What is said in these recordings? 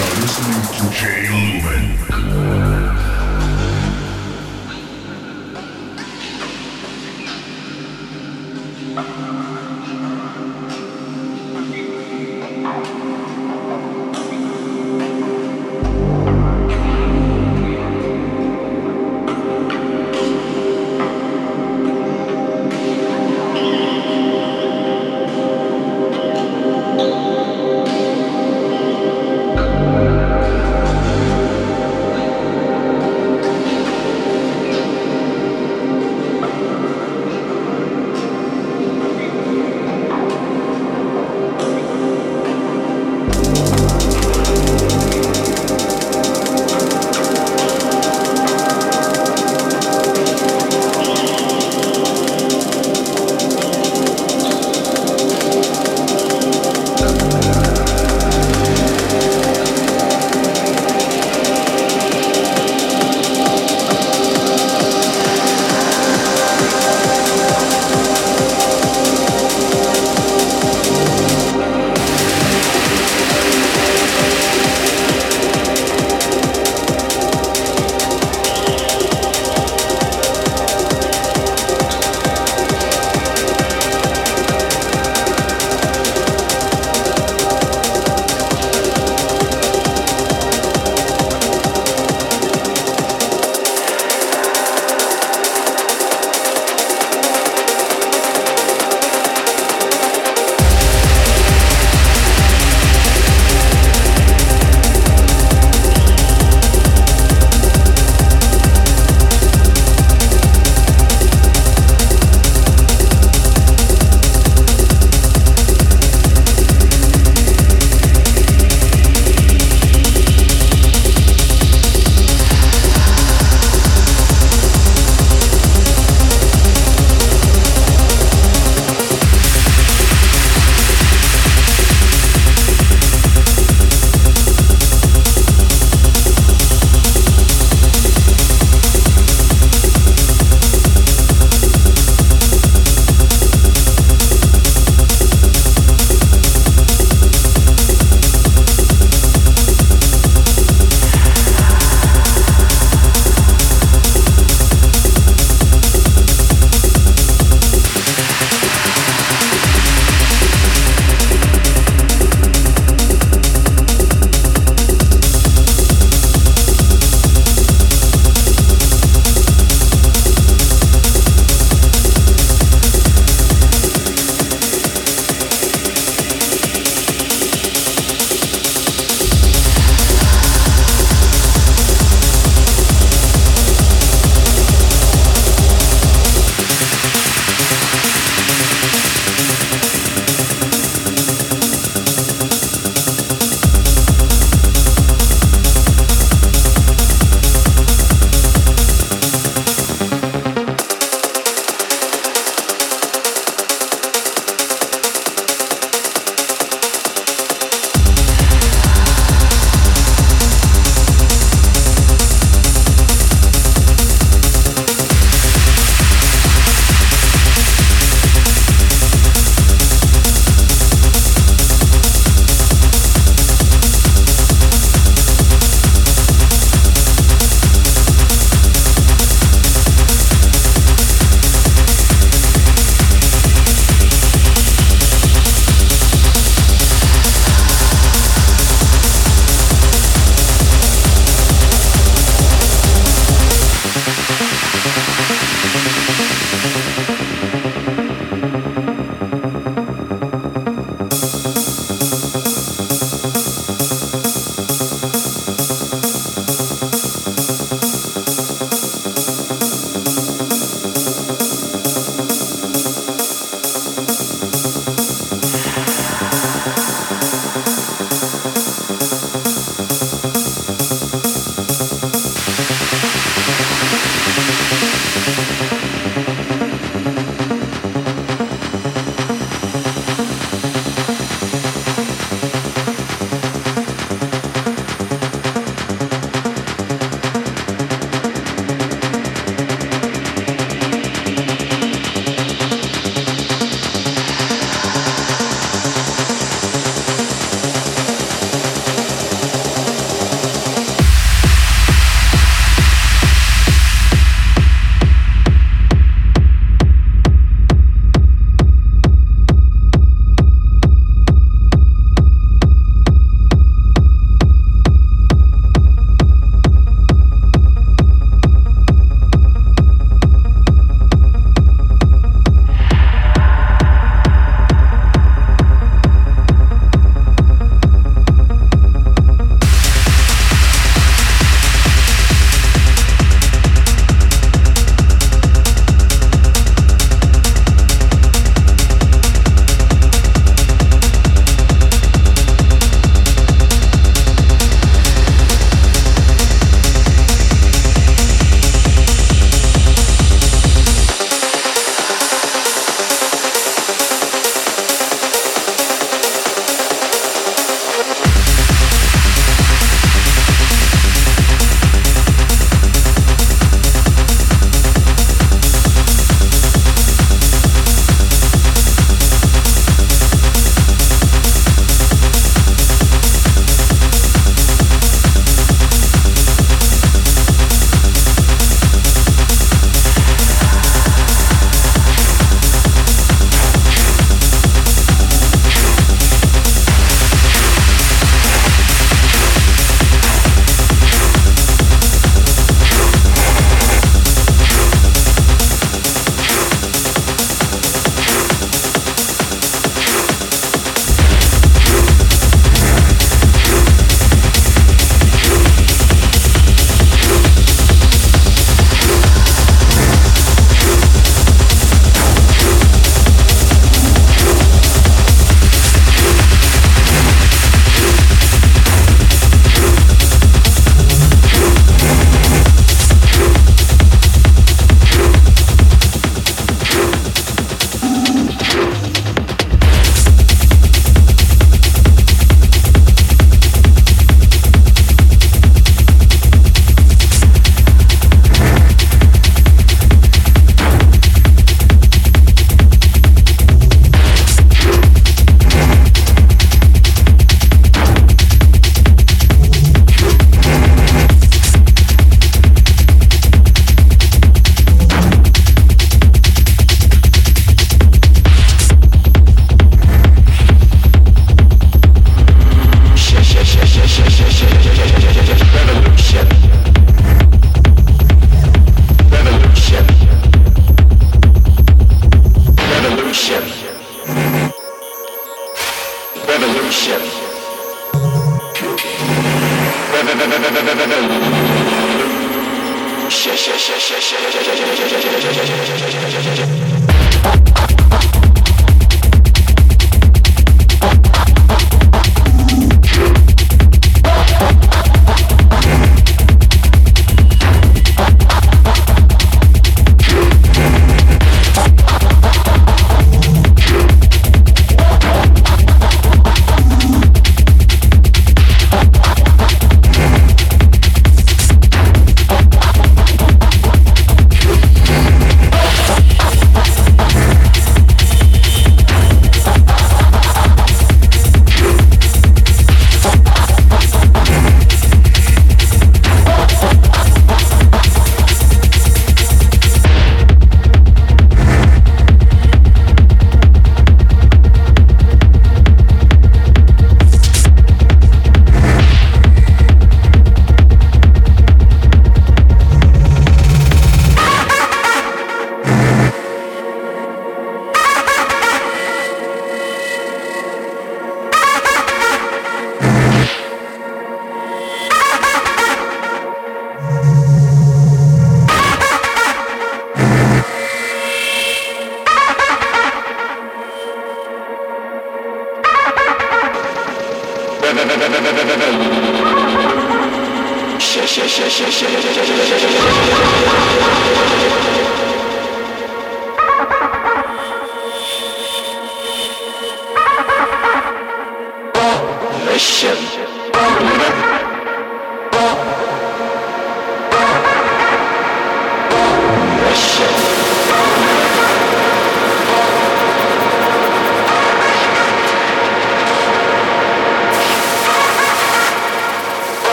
are listening to Jay Lumen.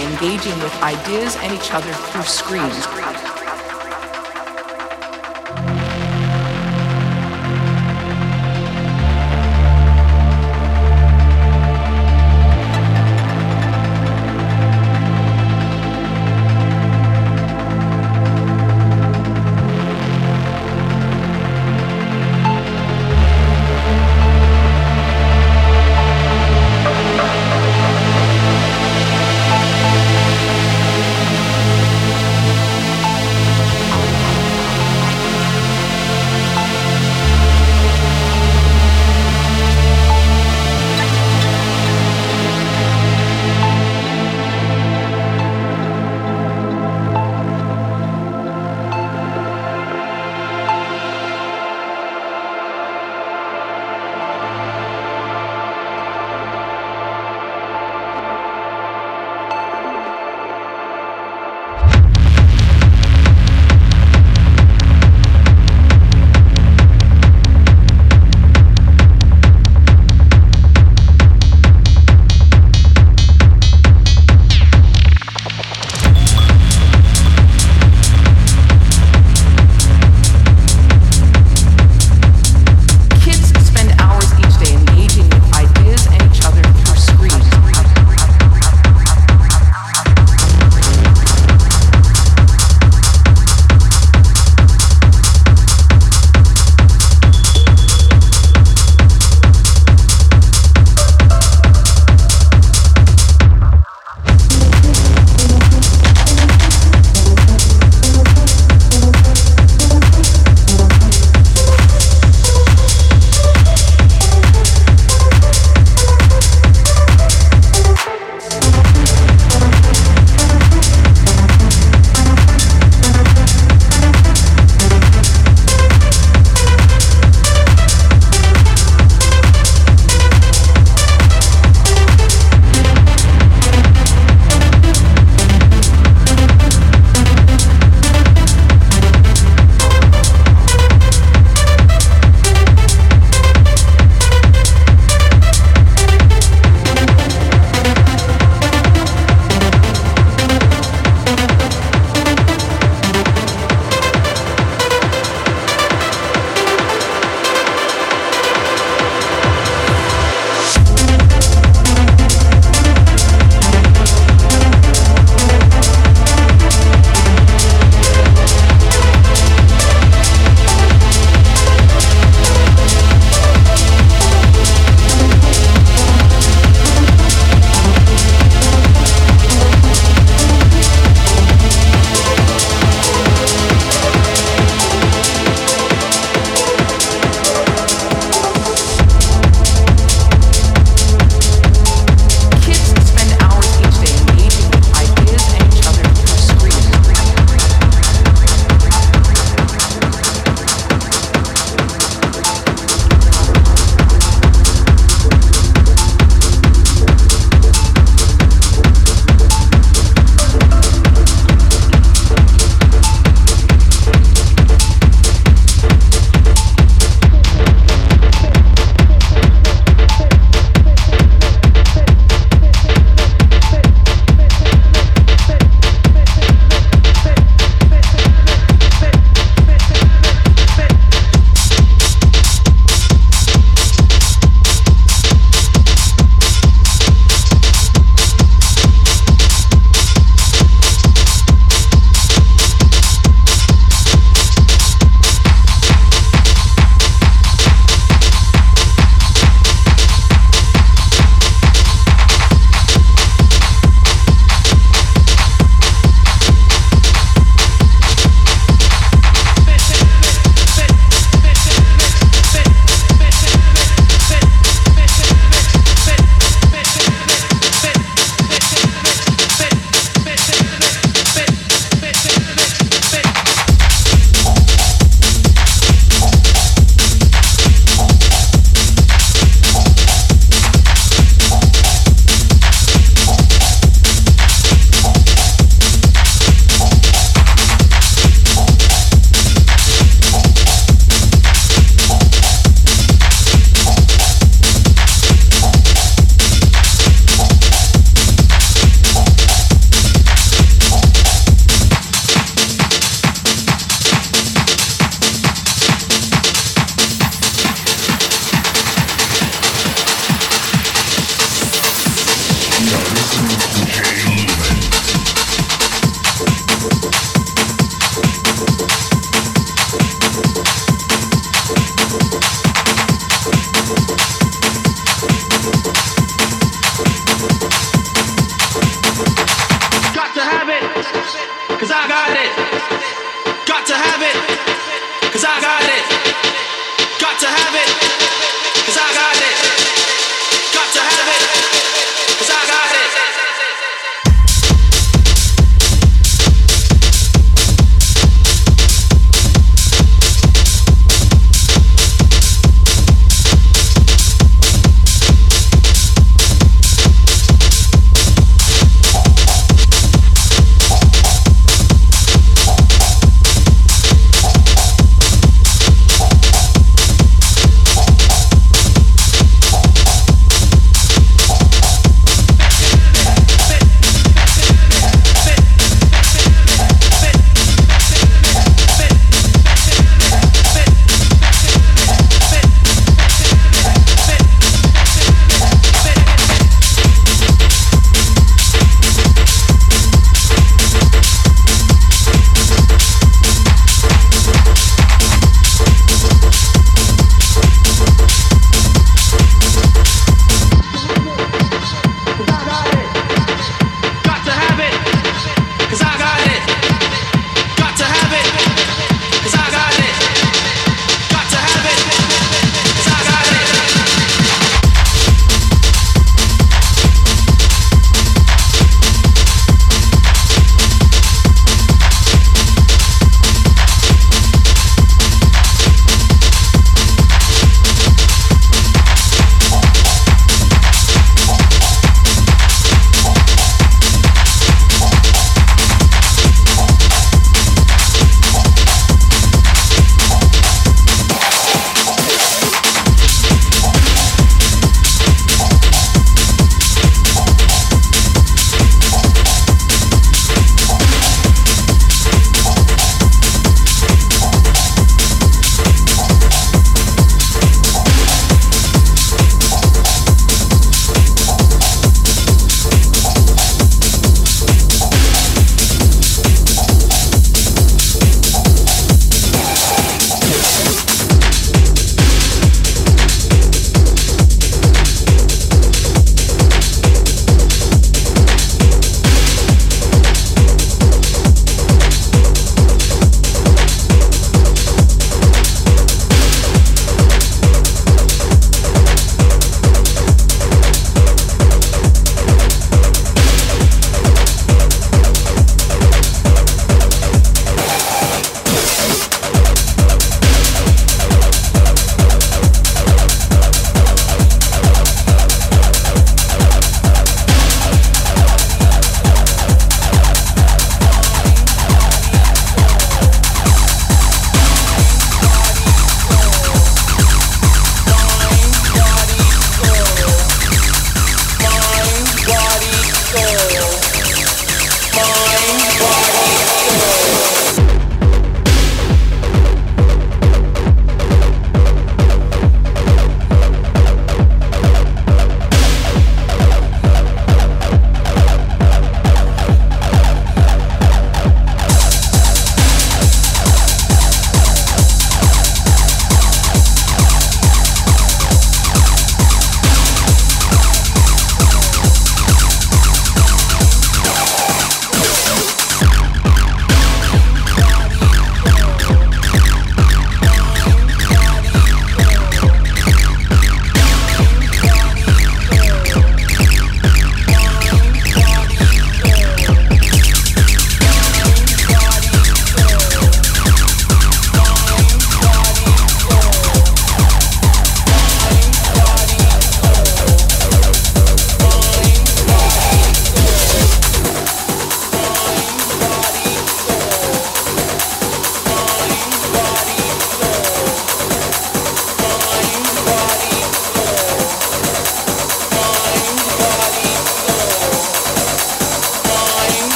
Engaging with ideas and each other through screens.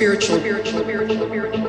spiritual, spiritual, spiritual, spiritual.